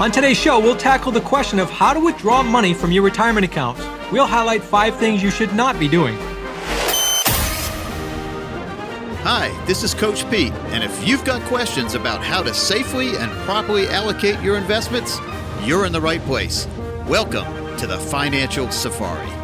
On today's show, we'll tackle the question of how to withdraw money from your retirement accounts. We'll highlight five things you should not be doing. Hi, this is Coach Pete, and if you've got questions about how to safely and properly allocate your investments, you're in the right place. Welcome to the Financial Safari.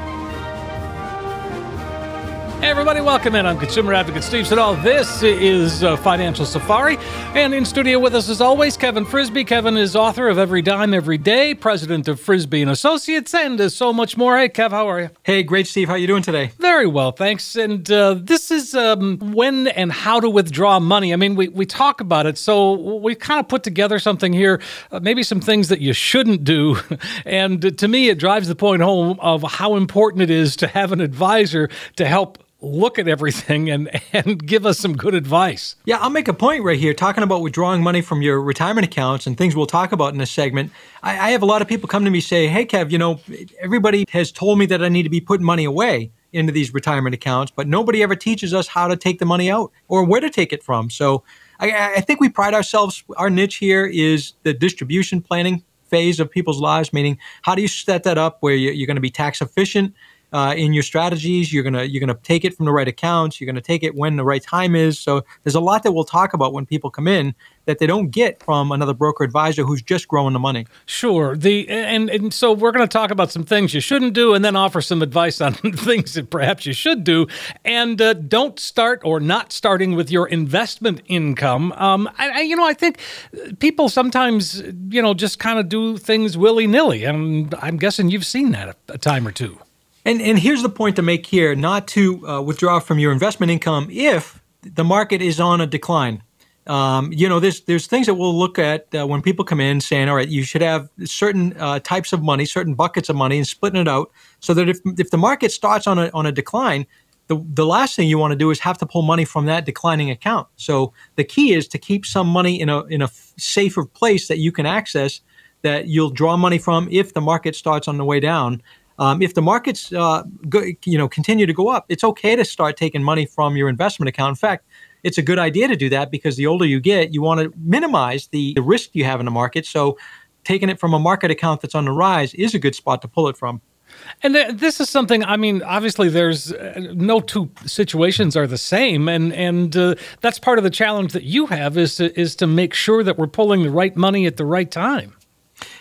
Hey everybody, welcome in. I'm Consumer Advocate Steve Siddall. This is uh, Financial Safari. And in studio with us, as always, Kevin Frisby. Kevin is author of Every Dime, Every Day, president of Frisby and Associates, and uh, so much more. Hey, Kev, how are you? Hey, great, Steve. How you doing today? Very well, thanks. And uh, this is um, when and how to withdraw money. I mean, we, we talk about it, so we kind of put together something here, uh, maybe some things that you shouldn't do. and to me, it drives the point home of how important it is to have an advisor to help look at everything and and give us some good advice. Yeah, I'll make a point right here talking about withdrawing money from your retirement accounts and things we'll talk about in this segment. I, I have a lot of people come to me say, "Hey, Kev, you know, everybody has told me that I need to be putting money away." into these retirement accounts, but nobody ever teaches us how to take the money out or where to take it from. So I, I think we pride ourselves, our niche here is the distribution planning phase of people's lives, meaning how do you set that up where you're going to be tax efficient uh, in your strategies. You're gonna you're gonna take it from the right accounts. You're gonna take it when the right time is. So there's a lot that we'll talk about when people come in that they don't get from another broker advisor who's just growing the money. Sure. The and and so we're going to talk about some things you shouldn't do, and then offer some advice on things that perhaps you should do. And uh, don't start or not starting with your investment income. Um, I, I, you know I think people sometimes you know just kind of do things willy nilly, and I'm guessing you've seen that a, a time or two. And and here's the point to make here: not to uh, withdraw from your investment income if the market is on a decline. Um, you know, there's there's things that we'll look at uh, when people come in saying, all right, you should have certain uh, types of money, certain buckets of money, and splitting it out so that if if the market starts on a on a decline, the the last thing you want to do is have to pull money from that declining account. So the key is to keep some money in a in a safer place that you can access that you'll draw money from if the market starts on the way down. Um, if the markets, uh, go, you know, continue to go up, it's okay to start taking money from your investment account. In fact, it's a good idea to do that because the older you get, you want to minimize the, the risk you have in the market. So, taking it from a market account that's on the rise is a good spot to pull it from. And th- this is something. I mean, obviously, there's uh, no two situations are the same, and and uh, that's part of the challenge that you have is to is to make sure that we're pulling the right money at the right time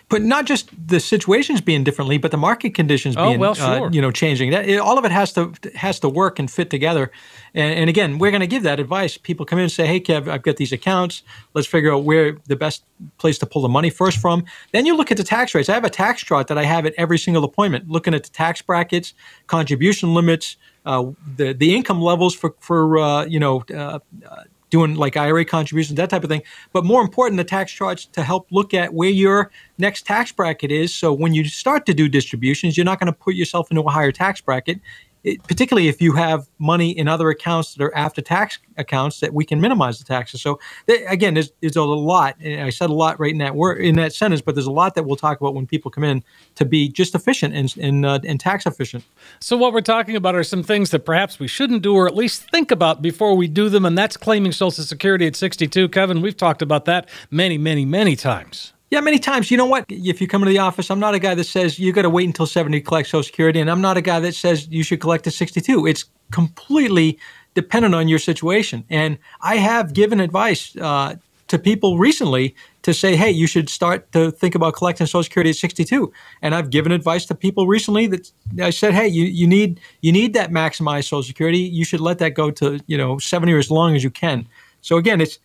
but not just the situations being differently, but the market conditions oh, being, well, sure. uh, you know, changing. That, it, all of it has to has to work and fit together. And, and again, we're going to give that advice. People come in and say, "Hey, Kev, I've got these accounts. Let's figure out where the best place to pull the money first from." Then you look at the tax rates. I have a tax chart that I have at every single appointment, looking at the tax brackets, contribution limits, uh, the the income levels for for uh, you know uh, uh doing like IRA contributions, that type of thing. But more important, the tax charts to help look at where your next tax bracket is. So when you start to do distributions, you're not going to put yourself into a higher tax bracket it, particularly if you have money in other accounts that are after tax accounts that we can minimize the taxes. So again, there's, there's a lot. And I said a lot right in that word in that sentence, but there's a lot that we'll talk about when people come in to be just efficient and and, uh, and tax efficient. So what we're talking about are some things that perhaps we shouldn't do, or at least think about before we do them, and that's claiming Social Security at 62. Kevin, we've talked about that many, many, many times. Yeah, many times. You know what? If you come into the office, I'm not a guy that says you got to wait until 70 to collect Social Security, and I'm not a guy that says you should collect at 62. It's completely dependent on your situation. And I have given advice uh, to people recently to say, hey, you should start to think about collecting Social Security at 62. And I've given advice to people recently that I said, hey, you, you need you need that maximized Social Security. You should let that go to you know 70 or as long as you can. So again, it's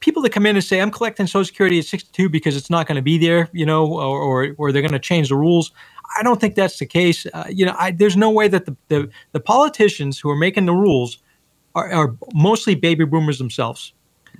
people that come in and say, I'm collecting Social Security at 62 because it's not going to be there, you know, or, or, or they're going to change the rules. I don't think that's the case. Uh, you know, I, there's no way that the, the, the politicians who are making the rules are, are mostly baby boomers themselves.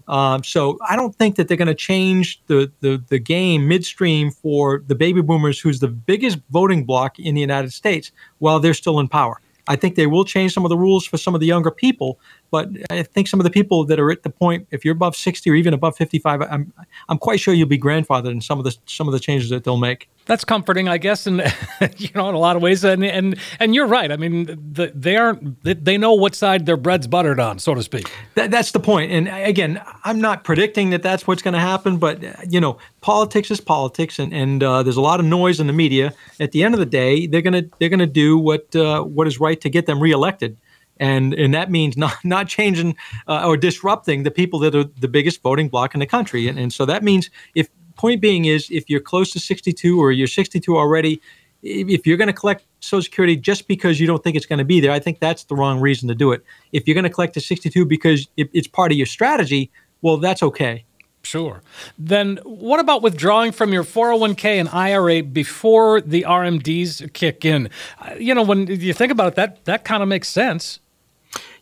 Um, so I don't think that they're going to change the, the, the game midstream for the baby boomers, who's the biggest voting bloc in the United States, while they're still in power. I think they will change some of the rules for some of the younger people, but I think some of the people that are at the point, if you're above 60 or even above 55, I'm I'm quite sure you'll be grandfathered in some of the some of the changes that they'll make that's comforting, I guess, and you know, in a lot of ways. And and and you're right. I mean, the, they aren't. They know what side their bread's buttered on, so to speak. That, that's the point. And again, I'm not predicting that that's what's going to happen, but you know, politics is politics, and and uh, there's a lot of noise in the media. At the end of the day, they're gonna they're gonna do what uh, what is right to get them reelected. And, and that means not, not changing uh, or disrupting the people that are the biggest voting bloc in the country. And, and so that means if point being is if you're close to 62 or you're 62 already, if you're going to collect Social Security just because you don't think it's going to be there, I think that's the wrong reason to do it. If you're going to collect to 62 because it's part of your strategy, well, that's okay. Sure. Then what about withdrawing from your 401k and IRA before the RMDs kick in? Uh, you know, when you think about it, that that kind of makes sense.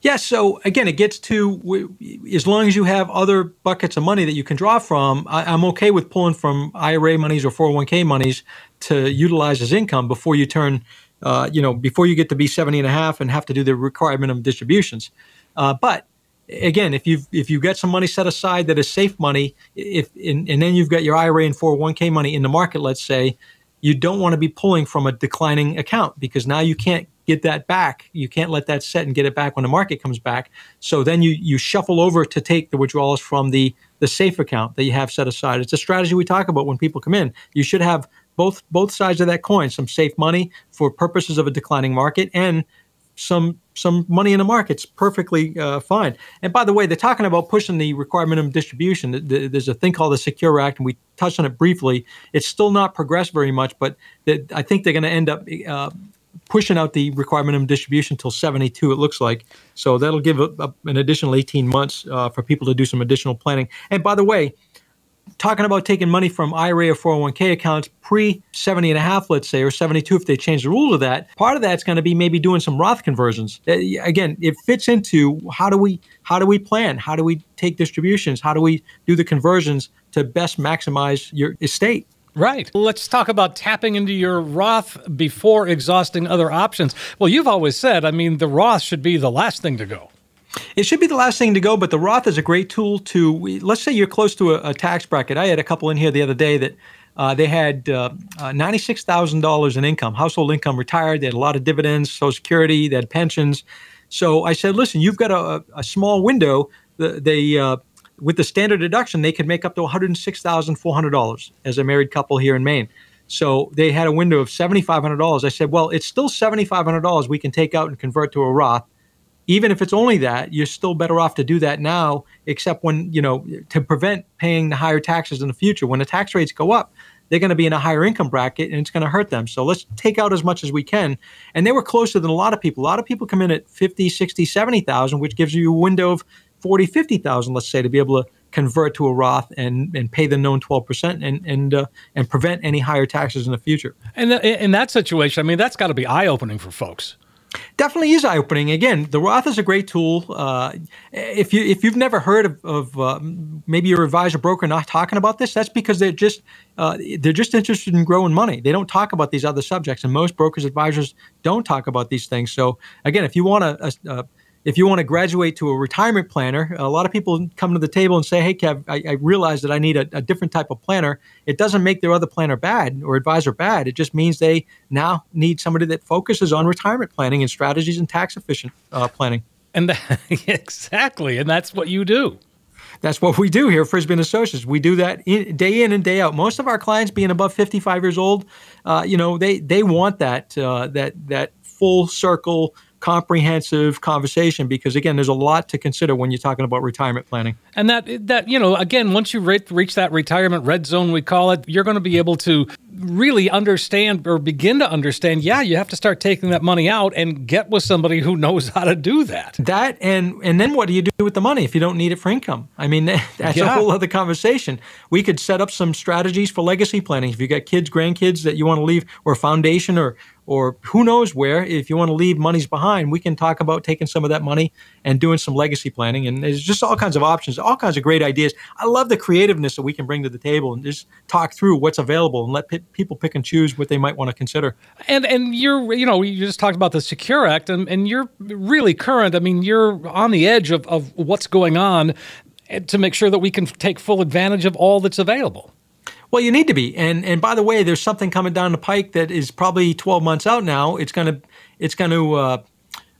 Yeah. So again, it gets to as long as you have other buckets of money that you can draw from, I, am okay with pulling from IRA monies or 401k monies to utilize as income before you turn, uh, you know, before you get to be 70 and a half and have to do the required minimum distributions. Uh, but again, if you've if you've got some money set aside that is safe money, if and, and then you've got your IRA and 401k money in the market, let's say, you don't want to be pulling from a declining account because now you can't get that back. You can't let that set and get it back when the market comes back. So then you you shuffle over to take the withdrawals from the the safe account that you have set aside. It's a strategy we talk about when people come in. You should have both both sides of that coin, some safe money for purposes of a declining market and some some money in the market's perfectly uh, fine. And by the way, they're talking about pushing the required minimum distribution. There's a thing called the Secure Act, and we touched on it briefly. It's still not progressed very much, but I think they're going to end up uh, pushing out the requirement of distribution until 72 it looks like. So that'll give a, a, an additional 18 months uh, for people to do some additional planning. And by the way talking about taking money from ira or 401k accounts pre 70 and a half let's say or 72 if they change the rule of that part of that's going to be maybe doing some roth conversions. Uh, again it fits into how do we how do we plan? How do we take distributions? How do we do the conversions to best maximize your estate Right. Let's talk about tapping into your Roth before exhausting other options. Well, you've always said, I mean, the Roth should be the last thing to go. It should be the last thing to go, but the Roth is a great tool to, let's say you're close to a, a tax bracket. I had a couple in here the other day that uh, they had uh, uh, $96,000 in income, household income, retired. They had a lot of dividends, Social Security, they had pensions. So I said, listen, you've got a, a small window. They uh, with the standard deduction, they could make up to $106,400 as a married couple here in Maine. So they had a window of $7,500. I said, well, it's still $7,500 we can take out and convert to a Roth. Even if it's only that, you're still better off to do that now, except when, you know, to prevent paying the higher taxes in the future. When the tax rates go up, they're going to be in a higher income bracket and it's going to hurt them. So let's take out as much as we can. And they were closer than a lot of people. A lot of people come in at 50, 60, 70,000, which gives you a window of 40, 50,000, let's say, to be able to convert to a Roth and, and pay the known 12% and and uh, and prevent any higher taxes in the future. And in that situation, I mean, that's got to be eye opening for folks. Definitely is eye opening. Again, the Roth is a great tool. Uh, if you if you've never heard of, of uh, maybe your advisor broker not talking about this, that's because they're just uh, they're just interested in growing money. They don't talk about these other subjects, and most brokers advisors don't talk about these things. So again, if you want a, a, if you want to graduate to a retirement planner, a lot of people come to the table and say, "Hey, Kev, I, I realize that I need a, a, different type of planner." It doesn't make their other planner bad or advisor bad. It just means they now need somebody that focuses on retirement planning and strategies and tax efficient uh, planning. And that, exactly, and that's what you do. That's what we do here, Frisby and Associates. We do that in, day in and day out. Most of our clients, being above 55 years old, uh, you know, they they want that uh, that that full circle comprehensive conversation because again there's a lot to consider when you're talking about retirement planning. And that that you know again once you reach that retirement red zone we call it you're going to be able to really understand or begin to understand yeah you have to start taking that money out and get with somebody who knows how to do that. That and and then what do you do with the money if you don't need it for income? I mean that's yeah. a whole other conversation. We could set up some strategies for legacy planning. If you got kids grandkids that you want to leave or foundation or or who knows where. If you want to leave monies behind, we can talk about taking some of that money and doing some legacy planning. And there's just all kinds of options, all kinds of great ideas. I love the creativeness that we can bring to the table and just talk through what's available and let p- people pick and choose what they might want to consider. And and you're you know you just talked about the Secure Act and, and you're really current. I mean you're on the edge of, of what's going on eh, to make sure that we can take full advantage of all that's available. Well, you need to be. And and by the way, there's something coming down the pike that is probably 12 months out now. It's to it's to uh,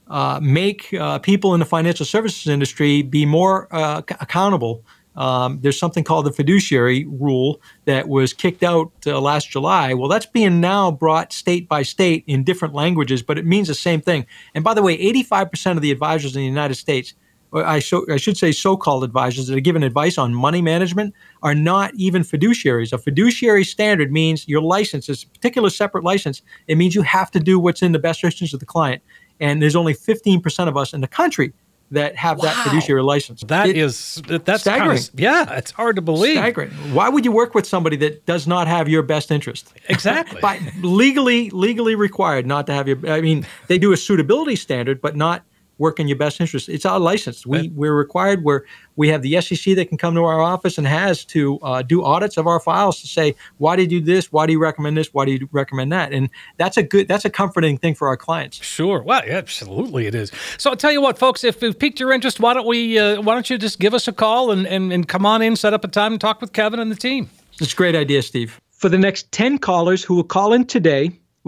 uh, make uh, people in the financial services industry be more uh, accountable. Um, there's something called the fiduciary rule that was kicked out uh, last July. Well, that's being now brought state by state in different languages, but it means the same thing. And by the way, 85% of the advisors in the United States I, so, I should say so-called advisors that are given advice on money management are not even fiduciaries. A fiduciary standard means your license is a particular separate license. It means you have to do what's in the best interest of the client. And there's only 15% of us in the country that have wow. that fiduciary license. That it, is that's staggering. Kind of, yeah, it's hard to believe. Staggering. Why would you work with somebody that does not have your best interest? Exactly. By legally legally required not to have your I mean, they do a suitability standard but not work in your best interest. It's our license. We we're required. We're we have the SEC that can come to our office and has to uh, do audits of our files to say why do you do this? Why do you recommend this? Why do you recommend that? And that's a good that's a comforting thing for our clients. Sure. Well, yeah, absolutely it is. So I'll tell you what, folks. If we've piqued your interest, why don't we uh, why don't you just give us a call and, and and come on in, set up a time, and talk with Kevin and the team. It's a great idea, Steve. For the next ten callers who will call in today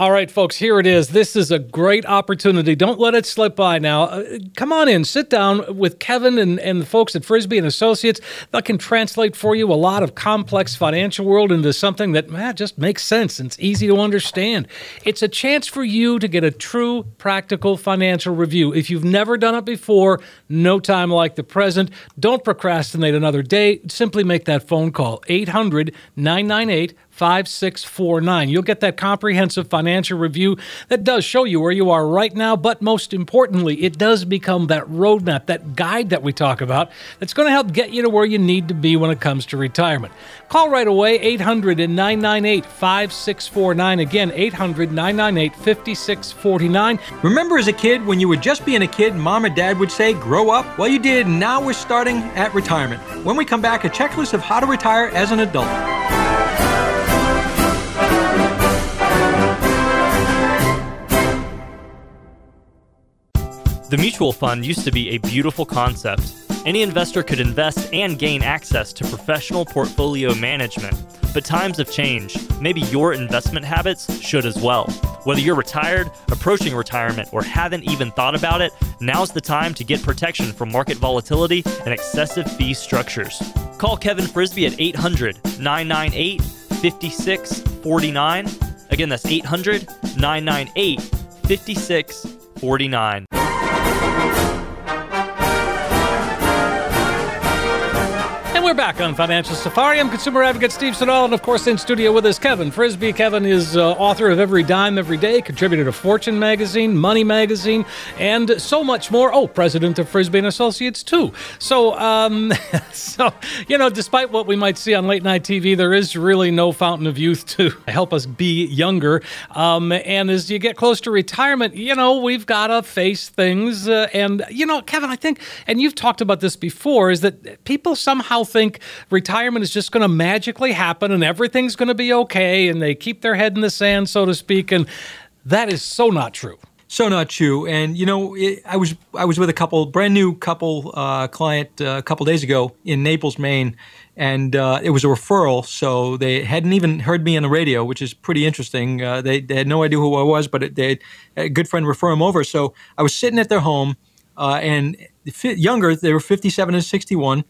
All right, folks, here it is. This is a great opportunity. Don't let it slip by now. Uh, come on in, sit down with Kevin and, and the folks at Frisby and Associates. That can translate for you a lot of complex financial world into something that man, just makes sense and it's easy to understand. It's a chance for you to get a true practical financial review. If you've never done it before, no time like the present. Don't procrastinate another day. Simply make that phone call 800 998 5649. You'll get that comprehensive financial review that does show you where you are right now, but most importantly, it does become that roadmap, that guide that we talk about that's going to help get you to where you need to be when it comes to retirement. Call right away 800 998 5649. Again, 800 998 5649. Remember as a kid when you were just being a kid, mom or dad would say, Grow up? Well, you did. Now we're starting at retirement. When we come back, a checklist of how to retire as an adult. The mutual fund used to be a beautiful concept. Any investor could invest and gain access to professional portfolio management. But times have changed. Maybe your investment habits should as well. Whether you're retired, approaching retirement, or haven't even thought about it, now's the time to get protection from market volatility and excessive fee structures. Call Kevin Frisby at 800 998 5649. Again, that's 800 998 5649. Back on Financial Safari. I'm consumer advocate Steve Siddall, and of course, in studio with us, Kevin Frisby. Kevin is uh, author of Every Dime Every Day, contributor to Fortune magazine, Money magazine, and so much more. Oh, president of Frisby and Associates too. So, um, so you know, despite what we might see on late night TV, there is really no fountain of youth to help us be younger. Um, and as you get close to retirement, you know, we've got to face things. Uh, and you know, Kevin, I think, and you've talked about this before, is that people somehow think retirement is just going to magically happen and everything's going to be okay, and they keep their head in the sand, so to speak. And that is so not true. So not true. And you know, it, I was I was with a couple, brand new couple uh, client uh, a couple days ago in Naples, Maine, and uh, it was a referral. So they hadn't even heard me on the radio, which is pretty interesting. Uh, they, they had no idea who I was, but it, they had a good friend refer them over. So I was sitting at their home, uh, and younger, they were 57 and 61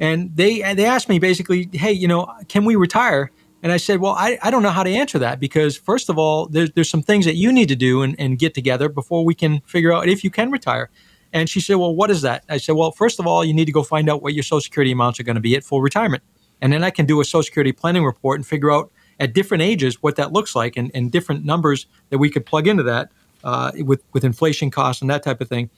and they they asked me basically, hey, you know, can we retire? And I said, well, I, I don't know how to answer that because first of all, there's there's some things that you need to do and, and get together before we can figure out if you can retire. And she said, well, what is that? I said, well, first of all, you need to go find out what your Social Security amounts are going to be at full retirement. And then I can do a Social Security planning report and figure out at different ages what that looks like and, and different numbers that we could plug into that uh, with, with inflation costs and that type of thing.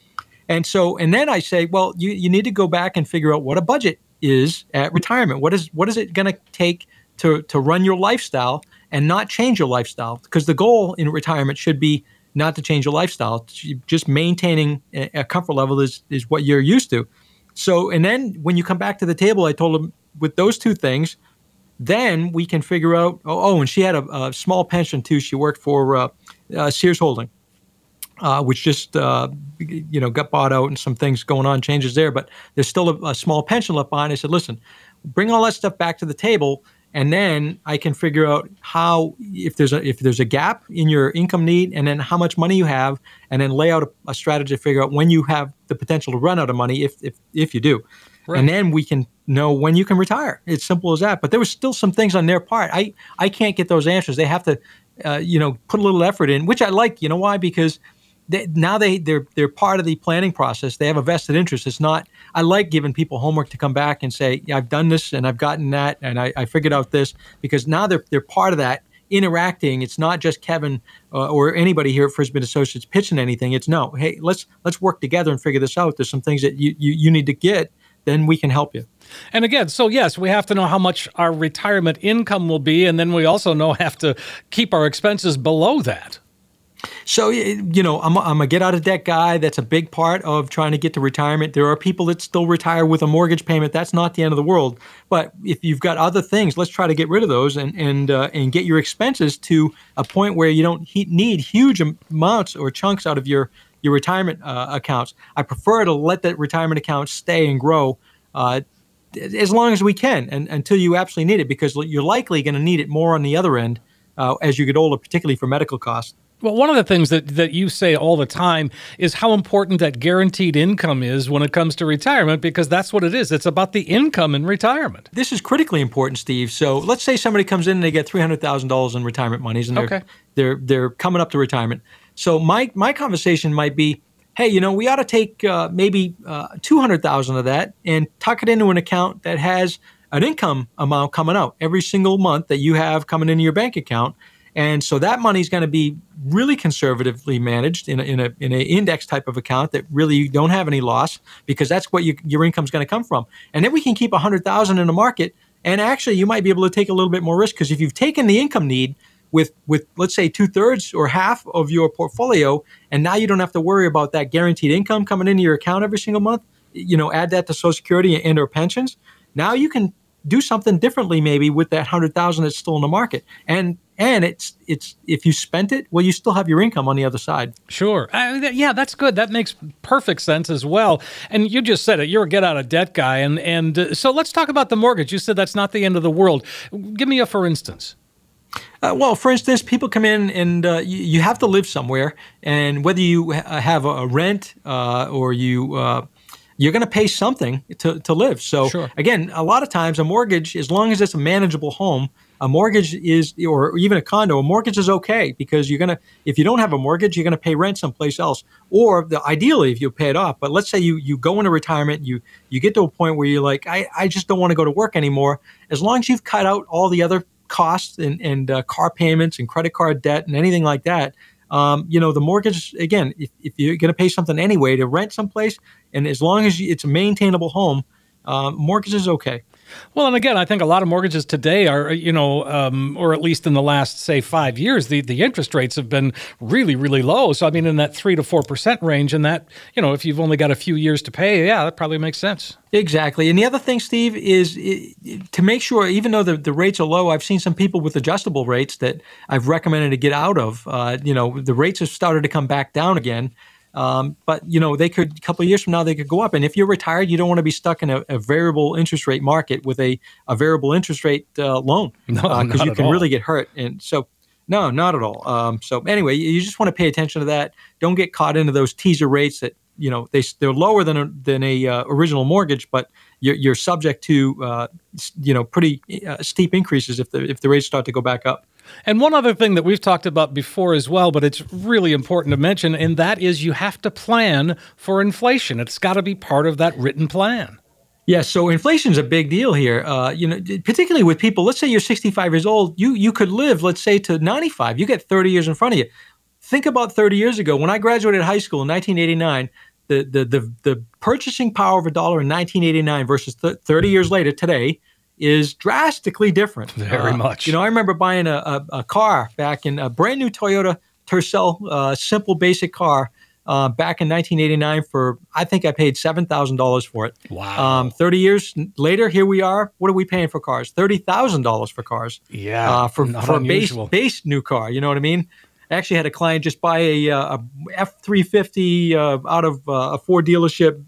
And so, and then I say, well, you, you need to go back and figure out what a budget is at retirement. What is what is it going to take to to run your lifestyle and not change your lifestyle? Because the goal in retirement should be not to change your lifestyle. Just maintaining a comfort level is is what you're used to. So, and then when you come back to the table, I told him with those two things, then we can figure out. Oh, oh and she had a, a small pension too. She worked for uh, uh, Sears Holding uh, which just uh, you know got bought out and some things going on, changes there. But there's still a, a, small pension left behind. I said, listen, bring all that stuff back to the table, and then I can figure out how if there's a if there's a gap in your income need, and then how much money you have, and then lay out a, a strategy to figure out when you have the potential to run out of money if if if you do. Right. And then we can know when you can retire. It's simple as that. But there was still some things on their part. I, I can't get those answers. They have to, uh, you know, put a little effort in, which I like. You know why? Because they, now they they're they're part of the planning process. They have a vested interest. It's not. I like giving people homework to come back and say, yeah, I've done this and I've gotten that and I, I figured out this because now they're they're part of that interacting. It's not just Kevin uh, or anybody here at Frisby Associates pitching anything. It's no, hey, let's let's work together and figure this out. There's some things that you you, you need to get. Then we can help you. And again, so yes, we have to know how much our retirement income will be, and then we also know have to keep our expenses below that. So, you know, I'm, I'm a get out of debt guy. That's a big part of trying to get to retirement. There are people that still retire with a mortgage payment. That's not the end of the world. But if you've got other things, let's try to get rid of those and and uh, and get your expenses to a point where you don't he- need huge amounts or chunks out of your your retirement uh, accounts. I prefer to let that retirement account stay and grow. Uh, as long as we can, and until you absolutely need it, because you're likely going to need it more on the other end uh, as you get older, particularly for medical costs. Well, one of the things that, that you say all the time is how important that guaranteed income is when it comes to retirement, because that's what it is. It's about the income in retirement. This is critically important, Steve. So let's say somebody comes in and they get three hundred thousand dollars in retirement monies, and they're okay. they're they're coming up to retirement. So my my conversation might be, hey, you know, we ought to take uh, maybe uh, two hundred thousand of that and tuck it into an account that has an income amount coming out every single month that you have coming into your bank account and so that money is going to be really conservatively managed in a, in a in an index type of account that really you don't have any loss because that's what you, your income is going to come from. And then we can keep a hundred thousand in the market, and actually you might be able to take a little bit more risk because if you've taken the income need with with let's say two thirds or half of your portfolio, and now you don't have to worry about that guaranteed income coming into your account every single month. You know, add that to Social Security and or pensions. Now you can do something differently maybe with that hundred thousand that's still in the market. And and it's it's if you spent it, well, you still have your income on the other side. Sure, uh, yeah, that's good. That makes perfect sense as well. And you just said it. You're a get out of debt guy, and and uh, so let's talk about the mortgage. You said that's not the end of the world. Give me a for instance. Uh, well, for instance, people come in and uh, you, you, have to live somewhere, and whether you ha- have a, a rent uh, or you uh, you're going to pay something to, to live. So sure. again, a lot of times a mortgage, as long as it's a manageable home, a mortgage is, or even a condo, a mortgage is okay because you're gonna, if you don't have a mortgage, you're gonna pay rent someplace else, or the, ideally if you pay it off. But let's say you you go into retirement, you you get to a point where you're like, I I just don't want to go to work anymore. As long as you've cut out all the other costs and and uh, car payments and credit card debt and anything like that. Um, you know, the mortgage again. If, if you're going to pay something anyway to rent someplace, and as long as you, it's a maintainable home, um, mortgage is okay. Well, and again, I think a lot of mortgages today are, you know, um, or at least in the last, say, five years, the, the interest rates have been really, really low. So, I mean, in that three to 4% range, and that, you know, if you've only got a few years to pay, yeah, that probably makes sense. Exactly. And the other thing, Steve, is to make sure, even though the, the rates are low, I've seen some people with adjustable rates that I've recommended to get out of. Uh, you know, the rates have started to come back down again. Um, but you know, they could a couple of years from now they could go up. And if you're retired, you don't want to be stuck in a, a variable interest rate market with a, a variable interest rate uh, loan because uh, you can all. really get hurt. And so, no, not at all. Um, so anyway, you just want to pay attention to that. Don't get caught into those teaser rates that you know they they're lower than a than a uh, original mortgage, but you're, you're subject to uh, you know pretty uh, steep increases if the if the rates start to go back up. And one other thing that we've talked about before as well, but it's really important to mention, and that is you have to plan for inflation. It's got to be part of that written plan. Yeah, so inflation is a big deal here. Uh, you know, particularly with people. Let's say you're 65 years old. You you could live, let's say, to 95. You get 30 years in front of you. Think about 30 years ago when I graduated high school in 1989. The the the, the purchasing power of a dollar in 1989 versus th- 30 years later today is drastically different. Very uh, much. You know, I remember buying a, a, a, car back in a brand new Toyota Tercel, uh, simple basic car. Uh, back in 1989, for I think I paid seven thousand dollars for it. Wow! Um, Thirty years later, here we are. What are we paying for cars? Thirty thousand dollars for cars. Yeah, uh, for for a base base new car. You know what I mean? I actually had a client just buy a, uh, a F three fifty uh, out of uh, a Ford dealership,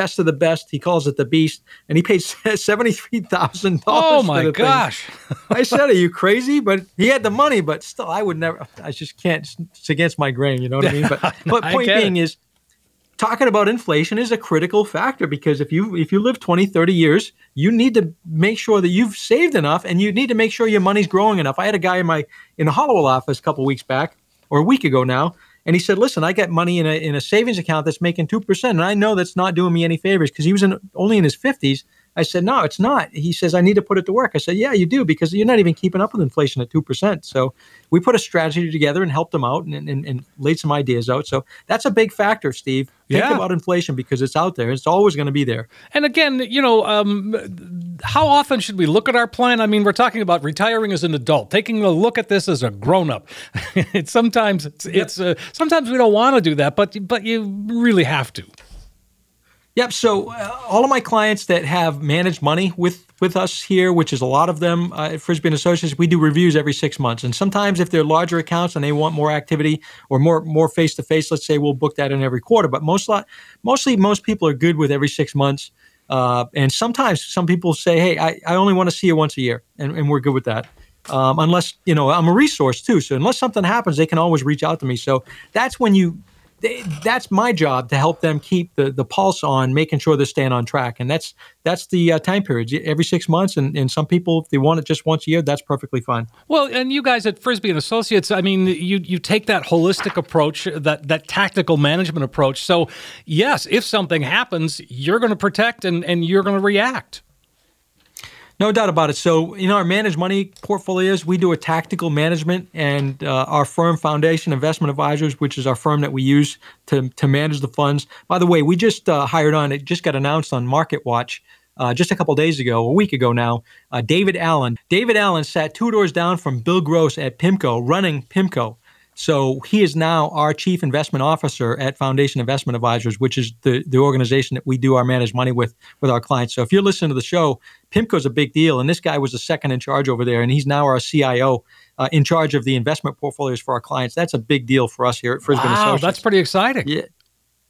best of the best. He calls it the Beast, and he paid seventy three thousand dollars. Oh for my gosh! I said, "Are you crazy?" But he had the money, but still, I would never. I just can't. It's against my grain. You know what I mean? But but point being it. is talking about inflation is a critical factor because if you if you live 20 30 years you need to make sure that you've saved enough and you need to make sure your money's growing enough i had a guy in my in the Hallowell office a couple weeks back or a week ago now and he said listen i got money in a, in a savings account that's making 2% and i know that's not doing me any favors because he was in, only in his 50s i said no it's not he says i need to put it to work i said yeah you do because you're not even keeping up with inflation at 2% so we put a strategy together and helped him out and, and, and laid some ideas out so that's a big factor steve think Yeah. about inflation because it's out there it's always going to be there And again, you know, um, how often should we look at our plan? I mean, we're talking about retiring as an adult, taking a look at this as a grown-up. it's sometimes it's, it's uh, sometimes we don't want to do that, but but you really have to. Yep. So uh, all of my clients that have managed money with with us here, which is a lot of them uh, at Frisby and Associates, we do reviews every six months. And sometimes if they're larger accounts and they want more activity or more more face to face, let's say we'll book that in every quarter. But most lot, mostly most people are good with every six months. Uh, and sometimes some people say, hey, I, I only want to see you once a year, and, and we're good with that. Um, unless you know I'm a resource too, so unless something happens, they can always reach out to me. So that's when you they, that's my job to help them keep the, the pulse on making sure they're staying on track and that's that's the uh, time period every six months and, and some people if they want it just once a year that's perfectly fine Well, and you guys at Frisby and Associates, I mean, you you take that holistic approach, that that tactical management approach. So, yes, if something happens, you're going to protect and and you're going to react. No doubt about it so in our managed money portfolios we do a tactical management and uh, our firm foundation investment advisors which is our firm that we use to, to manage the funds by the way we just uh, hired on it just got announced on market watch uh, just a couple days ago, a week ago now, uh, David Allen. David Allen sat two doors down from Bill Gross at PIMCO, running PIMCO. So he is now our chief investment officer at Foundation Investment Advisors, which is the, the organization that we do our managed money with with our clients. So if you're listening to the show, PIMCO's a big deal, and this guy was the second in charge over there, and he's now our CIO uh, in charge of the investment portfolios for our clients. That's a big deal for us here at Frisby Wow, Associates. that's pretty exciting. Yeah.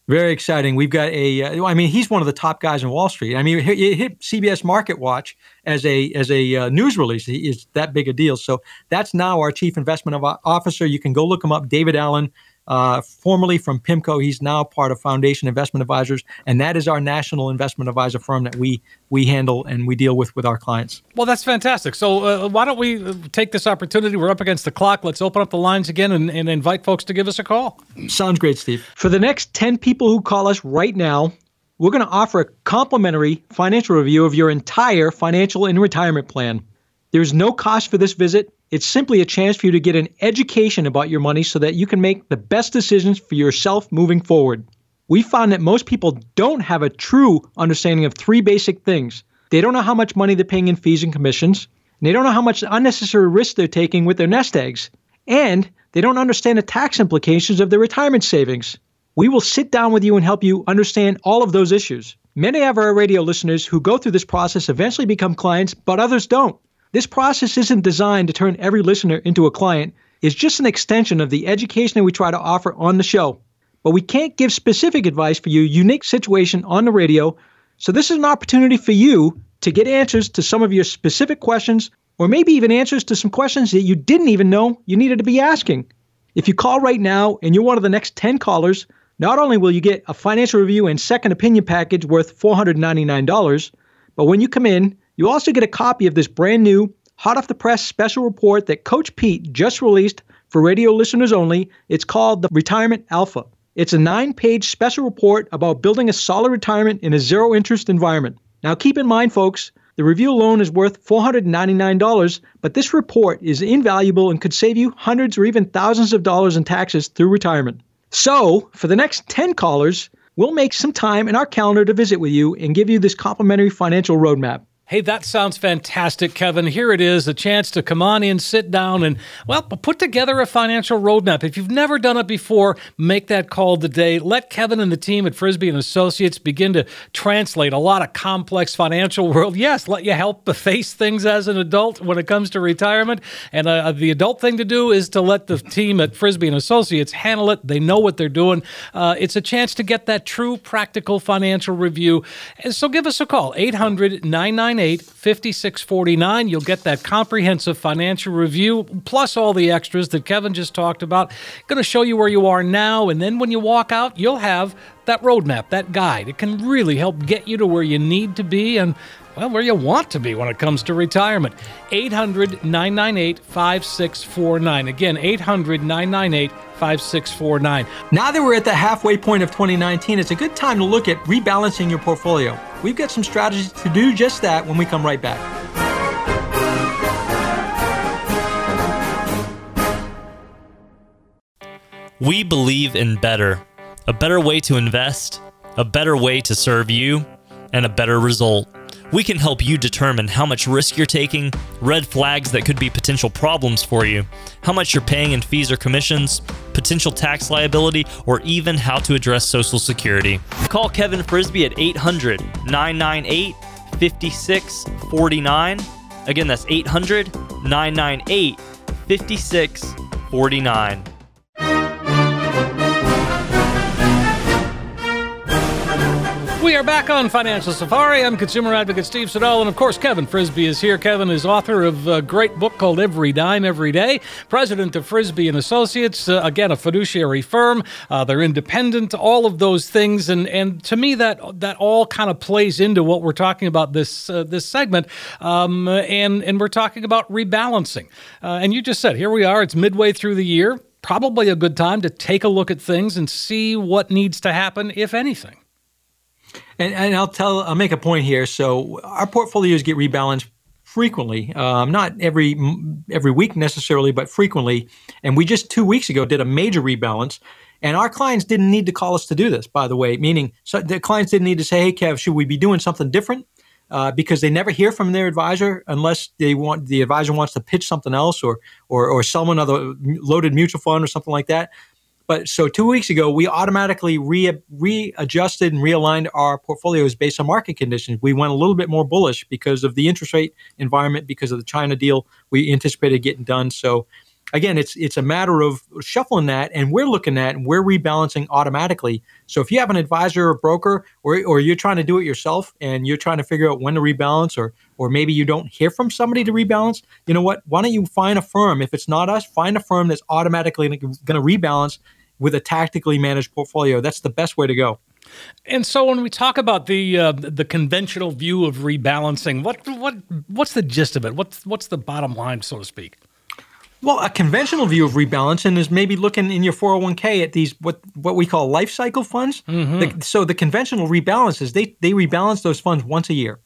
Very exciting. We've got a. Uh, I mean, he's one of the top guys in Wall Street. I mean, he hit CBS Market Watch as a as a uh, news release. He is that big a deal. So that's now our chief investment officer. You can go look him up, David Allen. Uh, formerly from PIMCO. He's now part of Foundation Investment Advisors, and that is our national investment advisor firm that we we handle and we deal with with our clients. Well, that's fantastic. So uh, why don't we uh, take this opportunity? We're up against the clock. Let's open up the lines again and, and invite folks to give us a call. Sounds great, Steve. For the next 10 people who call us right now, we're going to offer a complimentary financial review of your entire financial and retirement plan. There's no cost for this visit. It's simply a chance for you to get an education about your money so that you can make the best decisions for yourself moving forward. We found that most people don't have a true understanding of three basic things. They don't know how much money they're paying in fees and commissions, and they don't know how much unnecessary risk they're taking with their nest eggs, and they don't understand the tax implications of their retirement savings. We will sit down with you and help you understand all of those issues. Many of our radio listeners who go through this process eventually become clients, but others don't. This process isn't designed to turn every listener into a client. It's just an extension of the education that we try to offer on the show. But we can't give specific advice for your unique situation on the radio, so this is an opportunity for you to get answers to some of your specific questions or maybe even answers to some questions that you didn't even know you needed to be asking. If you call right now and you're one of the next 10 callers, not only will you get a financial review and second opinion package worth $499, but when you come in, you also get a copy of this brand new, hot off the press special report that Coach Pete just released for radio listeners only. It's called the Retirement Alpha. It's a nine page special report about building a solid retirement in a zero interest environment. Now, keep in mind, folks, the review alone is worth $499, but this report is invaluable and could save you hundreds or even thousands of dollars in taxes through retirement. So, for the next 10 callers, we'll make some time in our calendar to visit with you and give you this complimentary financial roadmap. Hey, that sounds fantastic, Kevin. Here it is a chance to come on in, sit down, and, well, put together a financial roadmap. If you've never done it before, make that call today. Let Kevin and the team at Frisby and Associates begin to translate a lot of complex financial world. Yes, let you help face things as an adult when it comes to retirement. And uh, the adult thing to do is to let the team at Frisby and Associates handle it. They know what they're doing. Uh, it's a chance to get that true, practical financial review. And so give us a call, 800 998 5649. You'll get that comprehensive financial review plus all the extras that Kevin just talked about. Going to show you where you are now, and then when you walk out, you'll have that roadmap, that guide. It can really help get you to where you need to be and well, where you want to be when it comes to retirement. 800 998 5649. Again, 800 998 5649. Now that we're at the halfway point of 2019, it's a good time to look at rebalancing your portfolio. We've got some strategies to do just that when we come right back. We believe in better a better way to invest, a better way to serve you, and a better result. We can help you determine how much risk you're taking, red flags that could be potential problems for you, how much you're paying in fees or commissions, potential tax liability, or even how to address Social Security. Call Kevin Frisby at 800 998 5649. Again, that's 800 998 5649. We are back on Financial Safari. I'm consumer advocate Steve Siddall, and of course, Kevin Frisby is here. Kevin is author of a great book called Every Dime Every Day, president of Frisby and Associates, uh, again a fiduciary firm. Uh, they're independent, all of those things, and and to me that that all kind of plays into what we're talking about this uh, this segment, um, and and we're talking about rebalancing. Uh, and you just said here we are. It's midway through the year. Probably a good time to take a look at things and see what needs to happen, if anything. And, and I'll tell, I'll make a point here. So our portfolios get rebalanced frequently, um, not every every week necessarily, but frequently. And we just two weeks ago did a major rebalance. And our clients didn't need to call us to do this, by the way, meaning so the clients didn't need to say, hey, Kev, should we be doing something different? Uh, because they never hear from their advisor unless they want the advisor wants to pitch something else or or, or sell another loaded mutual fund or something like that. But so two weeks ago, we automatically re- readjusted and realigned our portfolios based on market conditions. We went a little bit more bullish because of the interest rate environment, because of the China deal we anticipated getting done. So again, it's it's a matter of shuffling that, and we're looking at and we're rebalancing automatically. So if you have an advisor or broker, or or you're trying to do it yourself, and you're trying to figure out when to rebalance, or or maybe you don't hear from somebody to rebalance, you know what? Why don't you find a firm? If it's not us, find a firm that's automatically going to rebalance with a tactically managed portfolio. That's the best way to go. And so, when we talk about the uh, the conventional view of rebalancing, what what what's the gist of it? What's what's the bottom line, so to speak? Well, a conventional view of rebalancing is maybe looking in your 401k at these what what we call life cycle funds. Mm-hmm. The, so the conventional rebalances they they rebalance those funds once a year.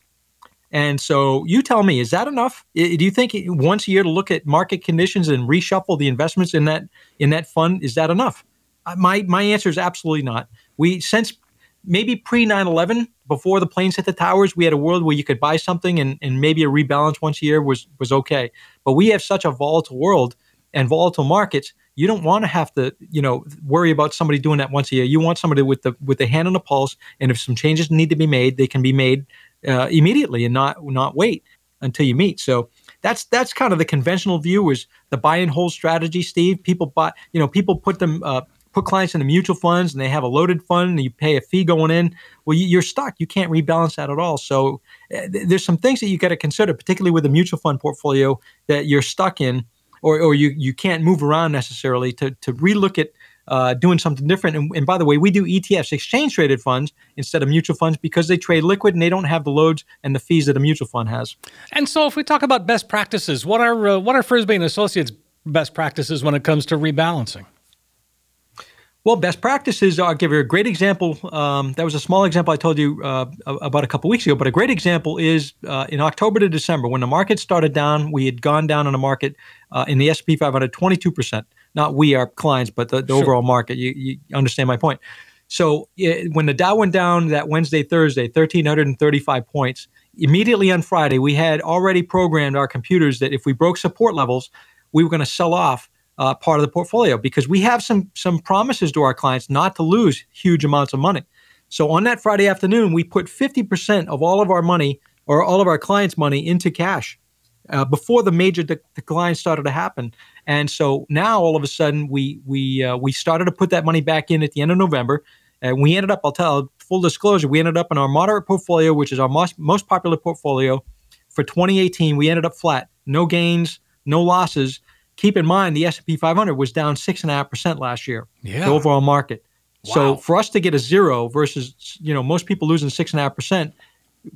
And so you tell me, is that enough? Do you think once a year to look at market conditions and reshuffle the investments in that in that fund is that enough? My my answer is absolutely not. We since maybe pre 9-11 before the planes hit the towers we had a world where you could buy something and, and maybe a rebalance once a year was was okay. But we have such a volatile world and volatile markets you don't want to have to you know worry about somebody doing that once a year. You want somebody with the with the hand on the pulse and if some changes need to be made they can be made uh, immediately and not not wait until you meet. So that's that's kind of the conventional view is the buy and hold strategy steve. People buy you know people put them uh, put clients into mutual funds and they have a loaded fund and you pay a fee going in, well, you're stuck. You can't rebalance that at all. So uh, there's some things that you got to consider, particularly with a mutual fund portfolio that you're stuck in or, or you, you can't move around necessarily to, to relook at uh, doing something different. And, and, by the way, we do ETFs, exchange traded funds, instead of mutual funds because they trade liquid and they don't have the loads and the fees that a mutual fund has. And so, if we talk about best practices, what are uh, what are Frisby and Associates best practices when it comes to rebalancing? Well, best practices, I'll give you a great example. Um, that was a small example I told you uh, about a couple weeks ago, but a great example is uh, in October to December, when the market started down, we had gone down on the market uh, in the S&P 500 22%. Not we, our clients, but the, the sure. overall market. You, you, understand my point. So it, when the Dow went down that Wednesday, Thursday, 1,335 points, immediately on Friday, we had already programmed our computers that if we broke support levels, we were going to sell off uh, part of the portfolio because we have some some promises to our clients not to lose huge amounts of money. So on that Friday afternoon, we put 50% of all of our money or all of our clients' money into cash uh, before the major de- decline started to happen. And so now all of a sudden we we uh, we started to put that money back in at the end of November, and we ended up. I'll tell full disclosure, we ended up in our moderate portfolio, which is our most most popular portfolio for 2018. We ended up flat, no gains, no losses keep in mind the S&P 500 was down six and a half percent last year. Yeah. The overall market. Wow. So for us to get a zero versus you know most people losing six and a half percent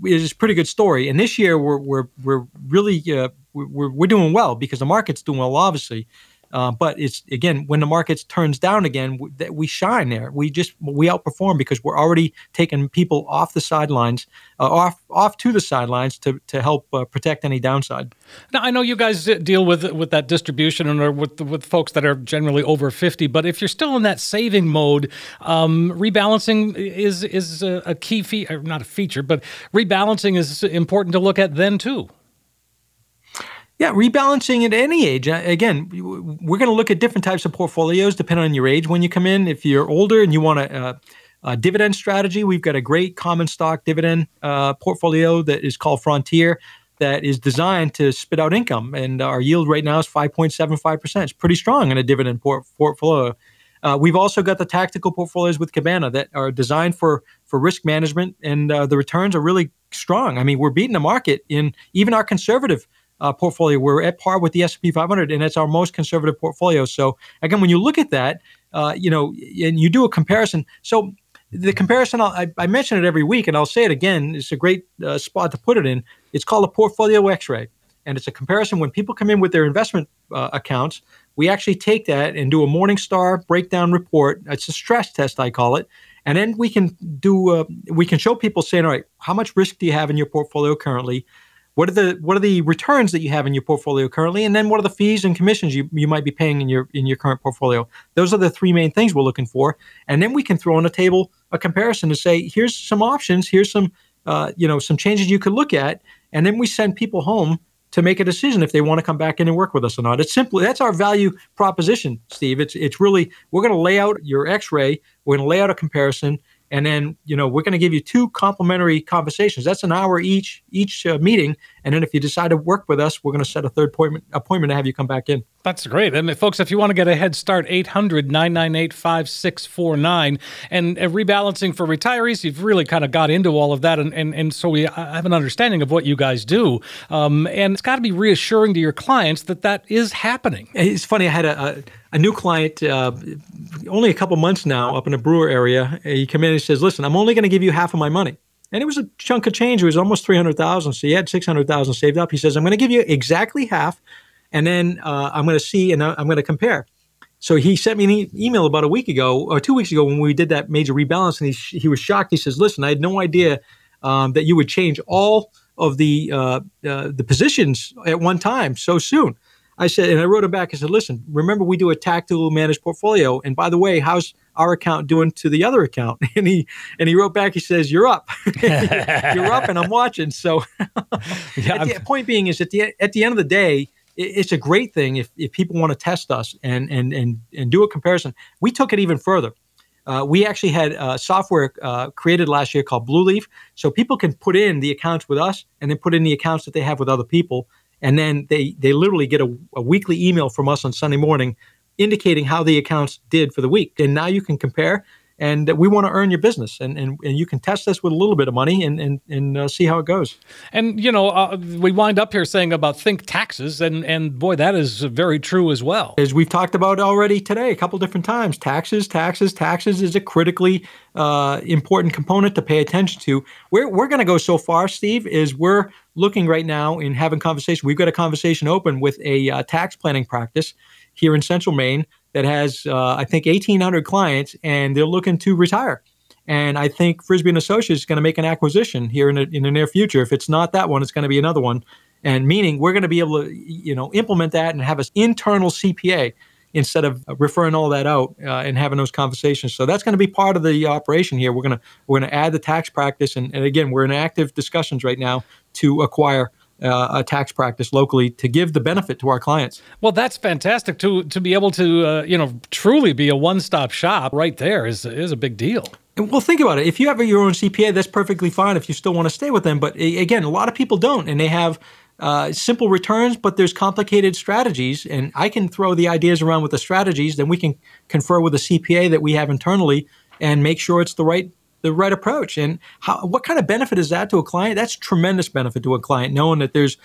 is a pretty good story. And this year we're we're we're really uh, we're we're doing well because the market's doing well, obviously. Uh, but it's again when the market turns down again, we, we shine there. We just we outperform because we're already taking people off the sidelines, uh, off off to the sidelines to to help uh, protect any downside. Now I know you guys deal with with that distribution and with with folks that are generally over fifty. But if you're still in that saving mode, um, rebalancing is is a, a key feature, not a feature, but rebalancing is important to look at then too. Yeah, rebalancing at any age. Uh, again, we're going to look at different types of portfolios depending on your age when you come in. If you're older and you want a, dividend strategy, we've got a great common stock dividend uh, portfolio that is called Frontier that is designed to spit out income. And our yield right now is 5.75%. It's pretty strong in a dividend port- portfolio. Uh, we've also got the tactical portfolios with Cabana that are designed for for risk management, and uh, the returns are really strong. I mean, we're beating the market in even our conservative uh, portfolio. We're at par with the S&P 500, and it's our most conservative portfolio. So again, when you look at that, uh, you know, and you do a comparison. So the comparison, I, I mention it every week, and I'll say it again. It's a great uh, spot to put it in. It's called a portfolio X-ray, and it's a comparison when people come in with their investment uh, accounts. We actually take that and do a Morningstar breakdown report. It's a stress test, I call it. And then we can do uh, we can show people saying, all right, how much risk do you have in your portfolio currently? What are the what are the returns that you have in your portfolio currently, and then what are the fees and commissions you, you might be paying in your in your current portfolio? Those are the three main things we're looking for, and then we can throw on the table a comparison to say, here's some options, here's some uh, you know some changes you could look at, and then we send people home to make a decision if they want to come back in and work with us or not. It's simply that's our value proposition, Steve. It's it's really we're going to lay out your X-ray, we're going to lay out a comparison, and then you know we're going to give you two complimentary conversations. That's an hour each each uh, meeting And then if you decide to work with us, we're going to set a third appointment, appointment to have you come back in. That's great. And folks, if you want to get a head start, 800 998 5649. And rebalancing for retirees, you've really kind of got into all of that. And, and, and so we have an understanding of what you guys do. Um, and it's got to be reassuring to your clients that that is happening. It's funny, I had a, a, a new client uh, only a couple months now up in the Brewer area. He came in and says, Listen, I'm only going to give you half of my money and it was a chunk of change. It was almost three hundred thousand. So he had six hundred thousand saved up. He says, "I'm going to give you exactly half, and then uh, I'm going to see and I'm going to compare." So he sent me an e- email about a week ago or two weeks ago when we did that major rebalance, and he sh- he was shocked. He says, "Listen, I had no idea um, that you would change all of the uh, uh, the positions at one time so soon." I said, and I wrote him back. I said, "Listen, remember we do a tactical managed portfolio, and by the way, how's our account doing to the other account?" And he and he wrote back. He says, "You're up, you're up, and I'm watching." So, yeah, the point being is at the at the end of the day, it's a great thing if, if people want to test us and and and and do a comparison. We took it even further. Uh, we actually had uh, software uh, created last year called Blue Leaf, so people can put in the accounts with us and then put in the accounts that they have with other people, and then they they literally get a, a weekly email from us on Sunday morning indicating how the accounts did for the week. And now you can compare and we want to earn your business and, and, and you can test this with a little bit of money and, and, and uh, see how it goes. And you know uh, we wind up here saying about think taxes and, and boy that is very true as well. As we've talked about already today a couple different times taxes taxes taxes is a critically uh, important component to pay attention to. We're, we're going to go so far steve is we're looking right now in having conversation we've got a conversation open with a uh, tax planning practice here in central maine that has, uh, I think, 1,800 clients, and they're looking to retire. And I think Frisby and Associates is going to make an acquisition here in the, in the near future. If it's not that one, it's going to be another one. And meaning we're going to be able to, you know, implement that and have an internal CPA instead of referring all that out uh, and having those conversations. So that's going to be part of the operation here. We're going to we're going to add the tax practice, and, and again, we're in active discussions right now to acquire uh, a tax practice locally to give the benefit to our clients. Well, that's fantastic to to be able to uh, you know truly be a one stop shop right there is is a big deal. And well, think about it. If you have your own CPA, that's perfectly fine. If you still want to stay with them, but again, a lot of people don't, and they have. Uh, simple returns, but there's complicated strategies, and I can throw the ideas around with the strategies. Then we can confer with a CPA that we have internally and make sure it's the right the right approach. And how, what kind of benefit is that to a client? That's tremendous benefit to a client, knowing that there's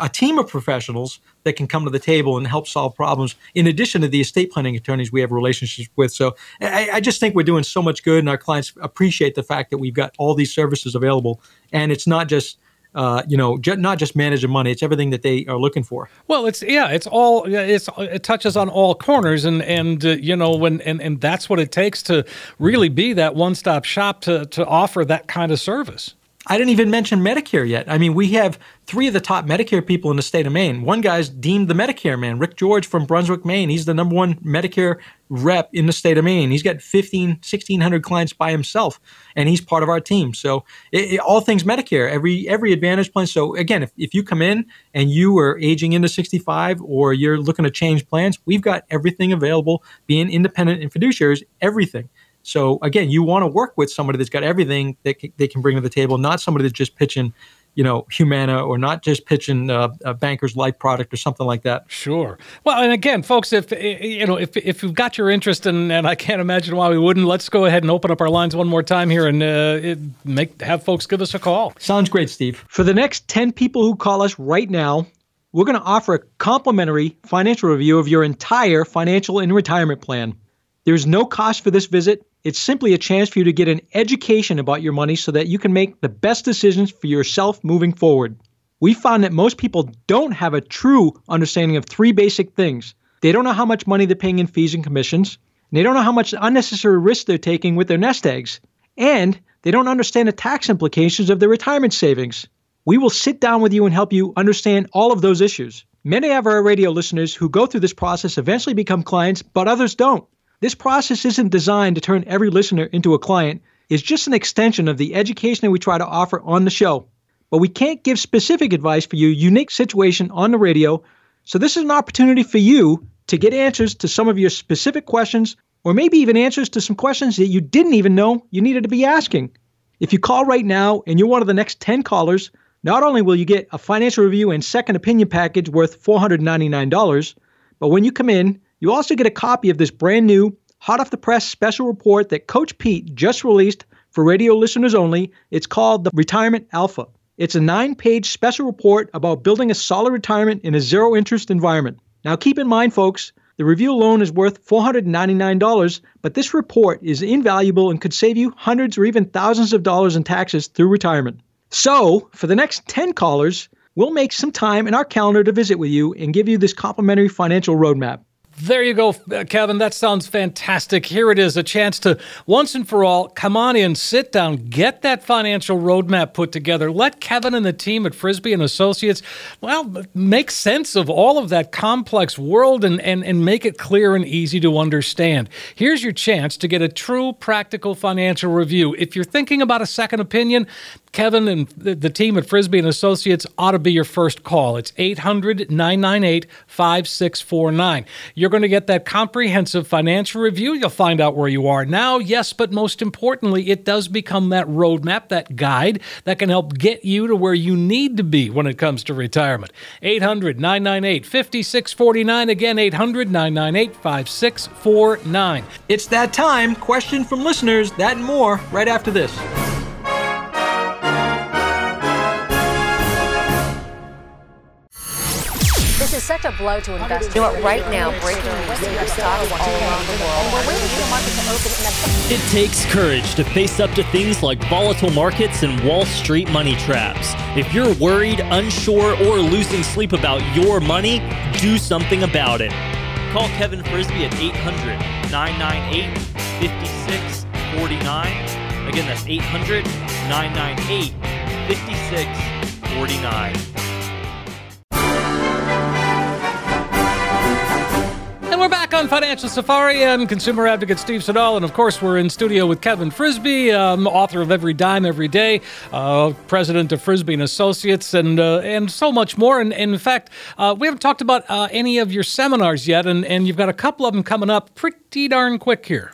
a team of professionals that can come to the table and help solve problems. In addition to the estate planning attorneys we have relationships with, so I, I, just think we're doing so much good, and our clients appreciate the fact that we've got all these services available. And it's not just uh, you know, not just managing money; it's everything that they are looking for. Well, it's yeah, it's all it's it touches on all corners, and and uh, you know when and and that's what it takes to really be that one stop shop to to offer that kind of service. I didn't even mention Medicare yet. I mean, we have three of the top Medicare people in the state of Maine. One guy's deemed the Medicare man, Rick George from Brunswick, Maine. He's the number one Medicare rep in the state of Maine. He's got 15, 1,600 clients by himself, and he's part of our team. So it, it, all things Medicare, every every Advantage plan. So again, if, if you come in and you are aging into 65 or you're looking to change plans, we've got everything available, being independent and fiduciaries, everything. So again, you want to work with somebody that's got everything that they can bring to the table, not somebody that's just pitching, you know, Humana or not just pitching uh, a Banker's Life product or something like that. Sure. Well, and again, folks, if you know, if if you've got your interest in, and I can't imagine why we wouldn't, let's go ahead and open up our lines one more time here and uh, make have folks give us a call. Sounds great, Steve. For the next ten people who call us right now. We're going to offer a complimentary financial review of your entire financial and retirement plan. There's no cost for this visit. It's simply a chance for you to get an education about your money so that you can make the best decisions for yourself moving forward. We found that most people don't have a true understanding of three basic things. They don't know how much money they're paying in fees and commissions, and they don't know how much unnecessary risk they're taking with their nest eggs, and they don't understand the tax implications of their retirement savings. We will sit down with you and help you understand all of those issues. Many of our radio listeners who go through this process eventually become clients, but others don't. This process isn't designed to turn every listener into a client. It's just an extension of the education that we try to offer on the show. But we can't give specific advice for your unique situation on the radio. So this is an opportunity for you to get answers to some of your specific questions or maybe even answers to some questions that you didn't even know you needed to be asking. If you call right now and you're one of the next 10 callers, Not only will you get a financial review and second opinion package worth $499, but when you come in, you also get a copy of this brand new, hot off the press special report that Coach Pete just released for radio listeners only. It's called the Retirement Alpha. It's a nine page special report about building a solid retirement in a zero interest environment. Now, keep in mind, folks, the review alone is worth $499, but this report is invaluable and could save you hundreds or even thousands of dollars in taxes through retirement. So, for the next 10 callers, we'll make some time in our calendar to visit with you and give you this complimentary financial roadmap. There you go, uh, Kevin. That sounds fantastic. Here it is a chance to once and for all come on in, sit down, get that financial roadmap put together. Let Kevin and the team at Frisby and Associates, well, make sense of all of that complex world and, and, and make it clear and easy to understand. Here's your chance to get a true practical financial review. If you're thinking about a second opinion, Kevin and the, team at Frisby and Associates ought to be your first call. It's 800 998 5649. You're going to get that comprehensive financial review. You'll find out where you are now, yes, but most importantly, it does become that roadmap, that guide that can help get you to where you need to be when it comes to retirement. 800 998 5649. Again, 800 998 5649. It's that time. Question from listeners, that and more, right after this. Such a blow to investors. You know what? Right now, breaking news: there stocks all around the world, and we're waiting for the market to open. And It takes courage to face up to things like volatile markets and Wall Street money traps. If you're worried, unsure, or losing sleep about your money, do something about it. Call Kevin Frisby at 800 998 5649. Again, that's 800 998 5649. On Financial Safari. I'm consumer advocate Steve Siddall. And of course, we're in studio with Kevin Frisby, um, author of Every Dime Every Day, uh, president of Frisby and Associates, and uh, and so much more. And, and in fact, uh, we haven't talked about uh, any of your seminars yet, and, and you've got a couple of them coming up pretty darn quick here.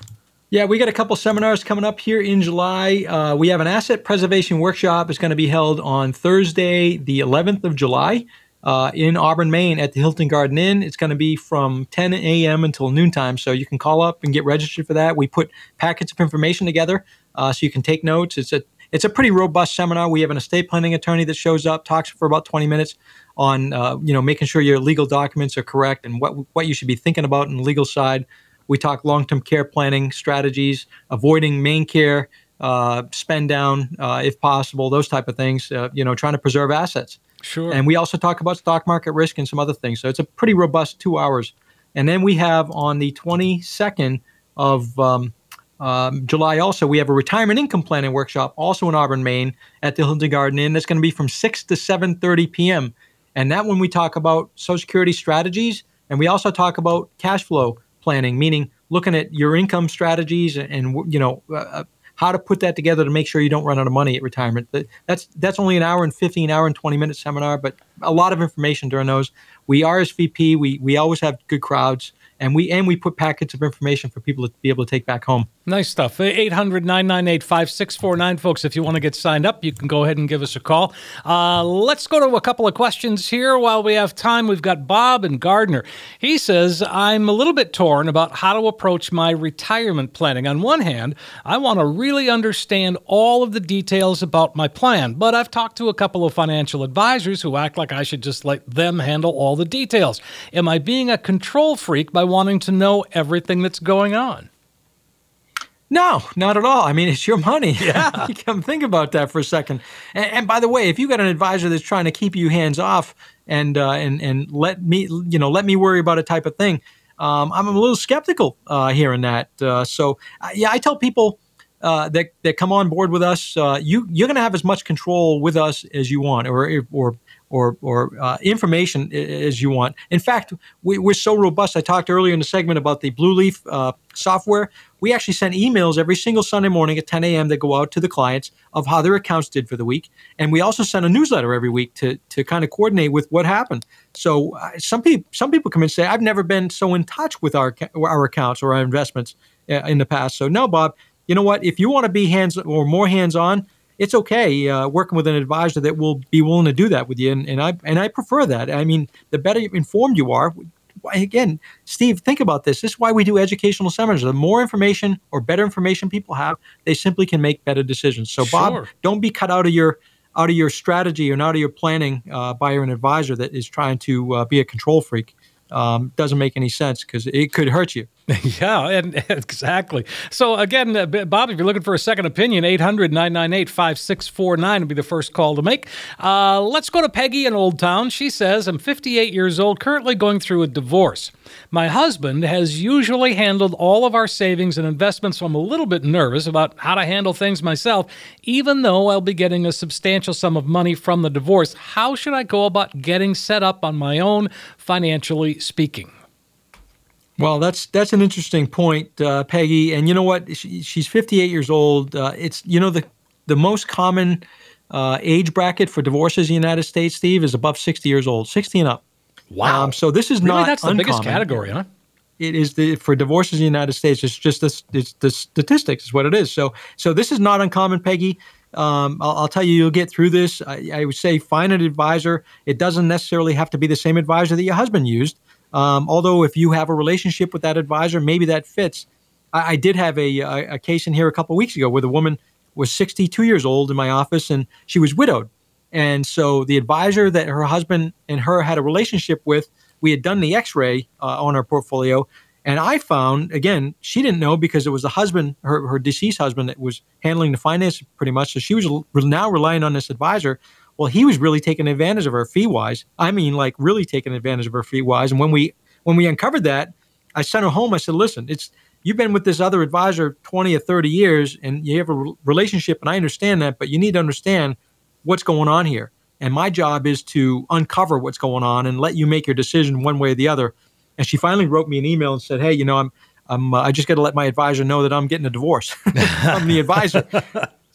Yeah, we got a couple seminars coming up here in July. Uh, we have an asset preservation workshop. It's going to be held on Thursday, the 11th of July, uh, in Auburn, Maine, at the Hilton Garden Inn. It's going to be from 10 a.m. until noontime, so you can call up and get registered for that. We put packets of information together uh, so you can take notes. It's a it's a pretty robust seminar. We have an estate planning attorney that shows up, talks for about 20 minutes on uh, you know making sure your legal documents are correct and what what you should be thinking about in the legal side. We talk long-term care planning strategies, avoiding MaineCare, uh, spend down uh, if possible, those type of things. Uh, you know, trying to preserve assets. Sure. And we also talk about stock market risk and some other things. So it's a pretty robust two hours. And then we have on the 22nd of um, um, July also, we have a retirement income planning workshop also in Auburn, Maine at the Hilton Garden Inn. That's going to be from 6 to 7.30 p.m. And that one we talk about Social Security strategies. And we also talk about cash flow planning, meaning looking at your income strategies and, and you know, uh, how to put that together to make sure you don't run out of money at retirement. That's that's only an hour and 15 hour and 20 minute seminar, but a lot of information during those. We RSVP. We we always have good crowds, and we and we put packets of information for people to be able to take back home. Nice stuff. 800 998 5649. Folks, if you want to get signed up, you can go ahead and give us a call. Uh, let's go to a couple of questions here while we have time. We've got Bob and Gardiner. He says, I'm a little bit torn about how to approach my retirement planning. On one hand, I want to really understand all of the details about my plan, but I've talked to a couple of financial advisors who act like I should just let them handle all the details. Am I being a control freak by wanting to know everything that's going on? No, not at all. I mean, it's your money. Yeah. come think about that for a second. And, and by the way, if you got an advisor that's trying to keep you hands off and uh, and and let me you know let me worry about a type of thing, um, I'm a little skeptical uh, hearing that. Uh, so uh, yeah, I tell people. Uh, that that come on board with us, uh, you you're going to have as much control with us as you want, or or or or uh, information as you want. In fact, we, we're so robust. I talked earlier in the segment about the Blue Leaf uh, software. We actually send emails every single Sunday morning at 10 a.m. that go out to the clients of how their accounts did for the week, and we also send a newsletter every week to to kind of coordinate with what happened. So uh, some people some people come and say, "I've never been so in touch with our our accounts or our investments uh, in the past." So no, Bob, you know what? If you want to be hands or more hands on, it's okay uh, working with an advisor that will be willing to do that with you. And, and I and I prefer that. I mean, the better informed you are, again, Steve, think about this. This is why we do educational seminars. The more information or better information people have, they simply can make better decisions. So, Bob, Sure. don't be cut out of your out of your strategy and out of your planning uh, by an advisor that is trying to uh, be a control freak. Um, doesn't make any sense because it could hurt you. Yeah, and exactly. So again, uh, Bob, if you're looking for a second opinion, 800-998-5649 would be the first call to make. Uh, let's go to Peggy in Old Town. She says, I'm 58 years old, currently going through a divorce. My husband has usually handled all of our savings and investments, so I'm a little bit nervous about how to handle things myself, even though I'll be getting a substantial sum of money from the divorce. How should I go about getting set up on my own, financially speaking? Well, that's that's an interesting point, uh, Peggy. And you know what? She, she's 58 years old. Uh, it's you know the the most common uh, age bracket for divorces in the United States, Steve, is above 60 years old, 60 and up. Wow. Um, so this is really, not that's the biggest category, huh? It is the for divorces in the United States. It's just this. it's the statistics is what it is. So so this is not uncommon, Peggy. Um, I'll, I'll tell you, you'll get through this. I, I would say find an advisor. It doesn't necessarily have to be the same advisor that your husband used. Um, although if you have a relationship with that advisor, maybe that fits. I, I did have a, a, a case in here a couple of weeks ago where the woman was 62 years old in my office and she was widowed. And so the advisor that her husband and her had a relationship with, we had done the x-ray uh, on her portfolio. And I found, again, she didn't know because it was the husband, her, her deceased husband, that was handling the finance pretty much. So she was now relying on this advisor. Well, he was really taking advantage of her fee wise. I mean, like really taking advantage of her fee wise. And when we when we uncovered that, I sent her home. I said, "Listen, it's you've been with this other advisor 20 or 30 years, and you have a re- relationship, and I understand that, but you need to understand what's going on here. And my job is to uncover what's going on and let you make your decision one way or the other." And she finally wrote me an email and said, "Hey, you know, I'm I'm uh, I just got to let my advisor know that I'm getting a divorce. I'm the advisor."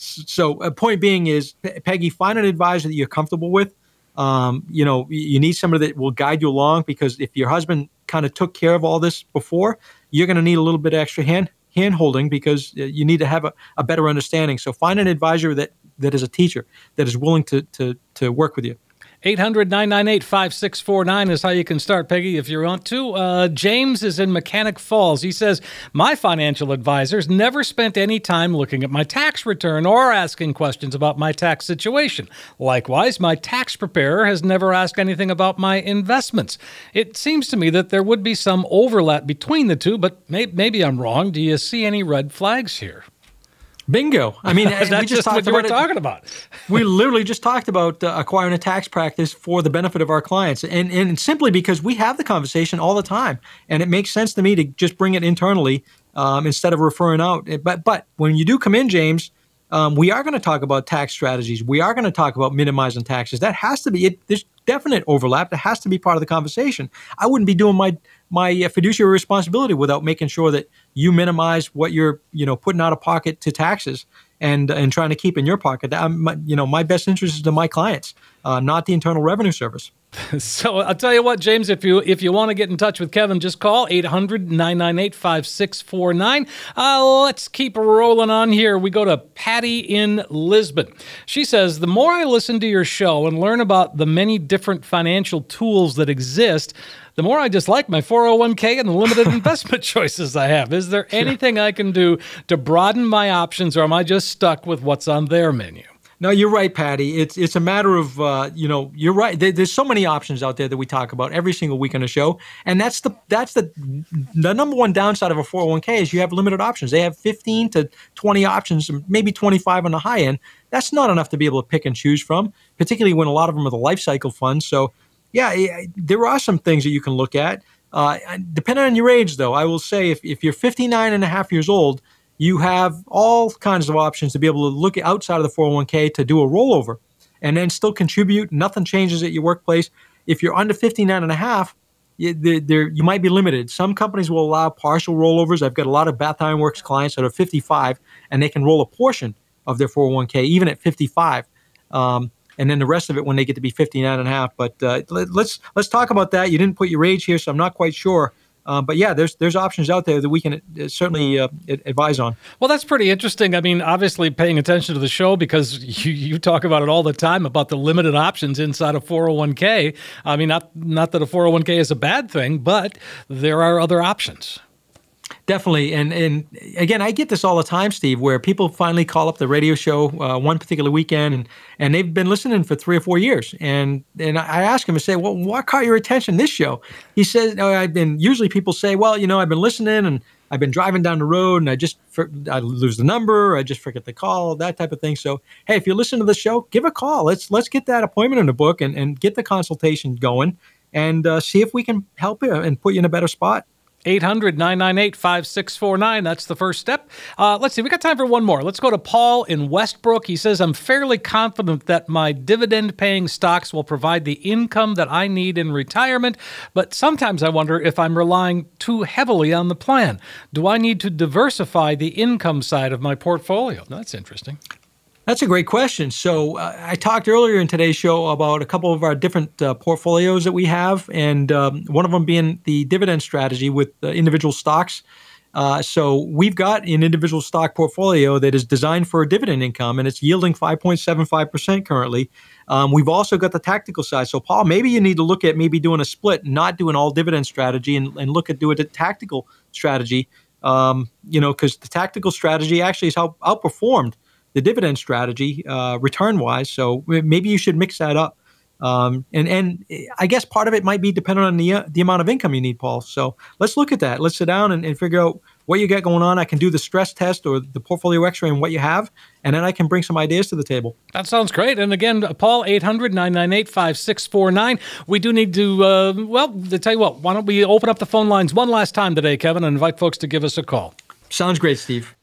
So, a point being is, Pe- Peggy, find an advisor that you're comfortable with. Um, you know, you need somebody that will guide you along because if your husband kind of took care of all this before, you're going to need a little bit of extra hand hand holding because uh, you need to have a, a better understanding. So, find an advisor that that is a teacher that is willing to to to work with you. 800 998 5649 is how you can start, Peggy, if you want to. Uh, James is in Mechanic Falls. He says, My financial advisors never spent any time looking at my tax return or asking questions about my tax situation. Likewise, my tax preparer has never asked anything about my investments. It seems to me that there would be some overlap between the two, but may- maybe I'm wrong. Do you see any red flags here? Bingo. I mean, That's we just just talked what you were about talking about. we literally just talked about uh, acquiring a tax practice for the benefit of our clients. And, and simply because we have the conversation all the time and it makes sense to me to just bring it internally um, instead of referring out. But but when you do come in james um, we are going to talk about tax strategies. We are going to talk about minimizing taxes. That has to be it. There's definite overlap. That has to be part of the conversation. I wouldn't be doing my my uh, fiduciary responsibility without making sure that you minimize what you're you know putting out of pocket to taxes and and trying to keep in your pocket. I'm, my- you know, my best interest is to my clients, uh, not the Internal Revenue Service. So I'll tell you what, James, if you if you want to get in touch with Kevin, just call 800-998-5649. Uh, let's keep rolling on here. We go to Patty in Lisbon. She says, the more I listen to your show and learn about the many different financial tools that exist, the more I dislike my 401k and the limited investment choices I have. Is there anything I can do to broaden my options, or am I just stuck with what's on their menu? No, you're right, Patty. It's it's a matter of uh, you know you're right. There, there's so many options out there that we talk about every single week on the show, and that's the that's the the number one downside of a 401k is you have limited options. They have 15 to 20 options, maybe 25 on the high end. That's not enough to be able to pick and choose from, particularly when a lot of them are the life cycle funds. So, yeah, there are some things that you can look at. Uh, depending on your age, though, I will say if, if you're 59 and a half years old, you have all kinds of options to be able to look outside of the 401k to do a rollover and then still contribute. Nothing changes at your workplace. If you're under 59 and a half, you, there, you might be limited. Some companies will allow partial rollovers. I've got a lot of Bath Iron Works clients that are 55 and they can roll a portion of their 401k even at 55. Um, and then the rest of it when they get to be 59 and a half. But uh, let, let's let's talk about that. You didn't put your age here, so I'm not quite sure Uh, but yeah, there's there's options out there that we can uh, certainly uh, advise on. Well, that's pretty interesting. I mean, obviously paying attention to the show because you, you talk about it all the time about the limited options inside a 401k. I mean, not not that a 401k is a bad thing, but there are other options. Definitely, and and again, I get this all the time, Steve, where people finally call up the radio show uh, one particular weekend, and and they've been listening for three or four years, and and I ask them to say, well, what caught your attention this show? He says, oh, I've been. Usually, people say, well, you know, I've been listening, and I've been driving down the road, and I just I lose the number, I just forget the call, that type of thing. So, hey, if you listen to the show, give a call. Let's let's get that appointment in the book and and get the consultation going, and uh, see if we can help you and put you in a better spot. 800 998 5649. That's the first step. Uh, let's see, we got time for one more. Let's go to Paul in Westbrook. He says, I'm fairly confident that my dividend paying stocks will provide the income that I need in retirement, but sometimes I wonder if I'm relying too heavily on the plan. Do I need to diversify the income side of my portfolio? That's interesting. That's a great question. So uh, I talked earlier in today's show about a couple of our different uh, portfolios that we have, and um, one of them being the dividend strategy with uh, individual stocks. Uh, so we've got an individual stock portfolio that is designed for a dividend income, and it's yielding 5.75% currently. Um, we've also got the tactical side. So Paul, maybe you need to look at maybe doing a split, not doing all dividend strategy, and, and look at doing a tactical strategy. Um, you know, because the tactical strategy actually has out, outperformed the dividend strategy uh, return wise. So maybe you should mix that up. Um, and and I guess part of it might be dependent on the uh, the amount of income you need, Paul. So let's look at that. Let's sit down and, and figure out what you got going on. I can do the stress test or the portfolio X-ray and what you have, and then I can bring some ideas to the table. That sounds great. And again, Paul, 800-998-5649. We do need to, uh, well, to tell you what, why don't we open up the phone lines one last time today, Kevin, and invite folks to give us a call. Sounds great, Steve.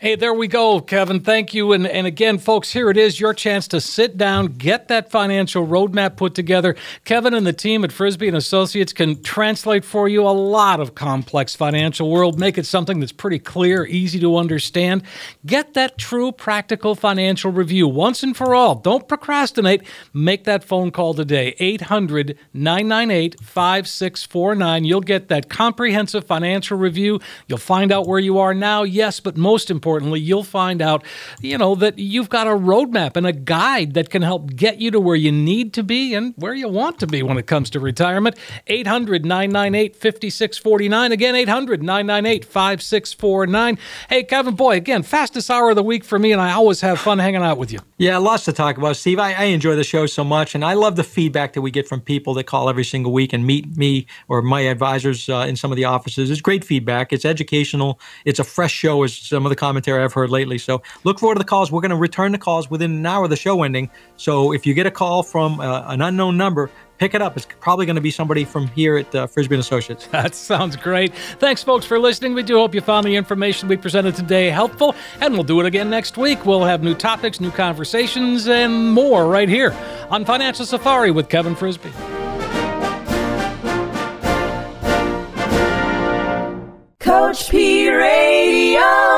Hey, there we go, Kevin. Thank you. And, and again, folks, here it is your chance to sit down, get that financial roadmap put together. Kevin and the team at Frisby and Associates can translate for you a lot of complex financial world, make it something that's pretty clear, easy to understand. Get that true practical financial review once and for all. Don't procrastinate. Make that phone call today, 800 998 5649. You'll get that comprehensive financial review. You'll find out where you are now, yes, but most importantly, importantly, you'll find out, you know, that you've got a roadmap and a guide that can help get you to where you need to be and where you want to be when it comes to retirement. 800 998 5649. Again, 800 998 5649. Hey, Kevin, boy, again, fastest hour of the week for me, and I always have fun hanging out with you. Yeah, lots to talk about, Steve. I, I enjoy the show so much, and I love the feedback that we get from people that call every single week and meet me or my advisors uh, in some of the offices. It's great feedback. It's educational. It's a fresh show, as some of the comments commentary I've heard lately. So look forward to the calls. We're going to return the calls within an hour of the show ending. So if you get a call from uh, an unknown number, pick it up. It's probably going to be somebody from here at uh, Frisby and Associates. That sounds great. Thanks, folks, for listening. We do hope you found the information we presented today helpful, and we'll do it again next week. We'll have new topics, new conversations, and more right here on Financial Safari with Kevin Frisby. Coach P Radio.